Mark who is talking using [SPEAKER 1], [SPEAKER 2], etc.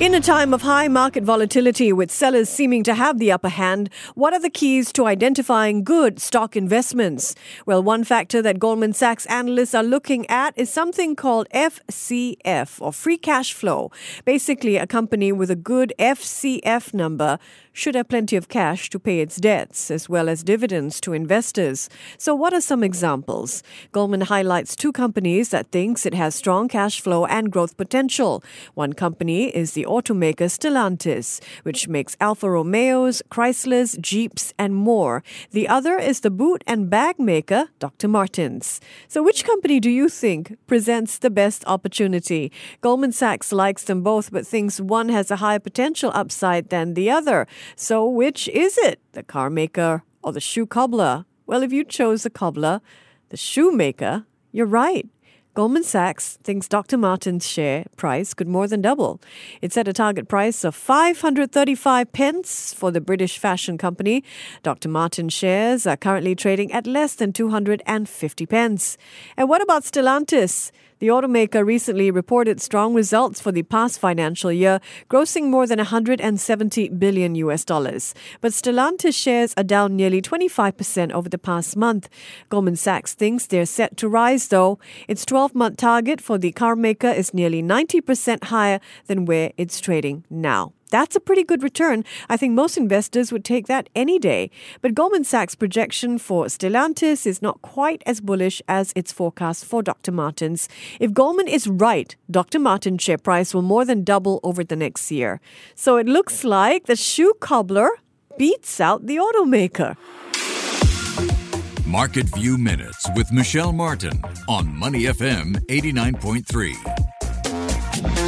[SPEAKER 1] In a time of high market volatility with sellers seeming to have the upper hand, what are the keys to identifying good stock investments? Well, one factor that Goldman Sachs analysts are looking at is something called FCF or free cash flow. Basically, a company with a good FCF number should have plenty of cash to pay its debts as well as dividends to investors. So, what are some examples? Goldman highlights two companies that thinks it has strong cash flow and growth potential. One company is the automaker Stellantis, which makes Alfa Romeos, Chryslers, Jeeps, and more. The other is the boot and bag maker Dr. Martens. So, which company do you think presents the best opportunity? Goldman Sachs likes them both, but thinks one has a higher potential upside than the other. So, which is it? The car maker or the shoe cobbler? Well, if you chose the cobbler, the shoemaker, you're right. Goldman Sachs thinks Dr. Martens' share price could more than double. It set a target price of 535 pence for the British fashion company. Dr. Martens shares are currently trading at less than 250 pence. And what about Stellantis? The automaker recently reported strong results for the past financial year, grossing more than 170 billion US dollars. But Stellantis shares are down nearly 25% over the past month. Goldman Sachs thinks they're set to rise, though. Its 12 month target for the carmaker is nearly 90% higher than where it's trading now. That's a pretty good return. I think most investors would take that any day. But Goldman Sachs' projection for Stellantis is not quite as bullish as its forecast for Dr. Martens. If Goldman is right, Dr. Martens' share price will more than double over the next year. So it looks like the shoe cobbler beats out the automaker.
[SPEAKER 2] Market View Minutes with Michelle Martin on Money FM 89.3.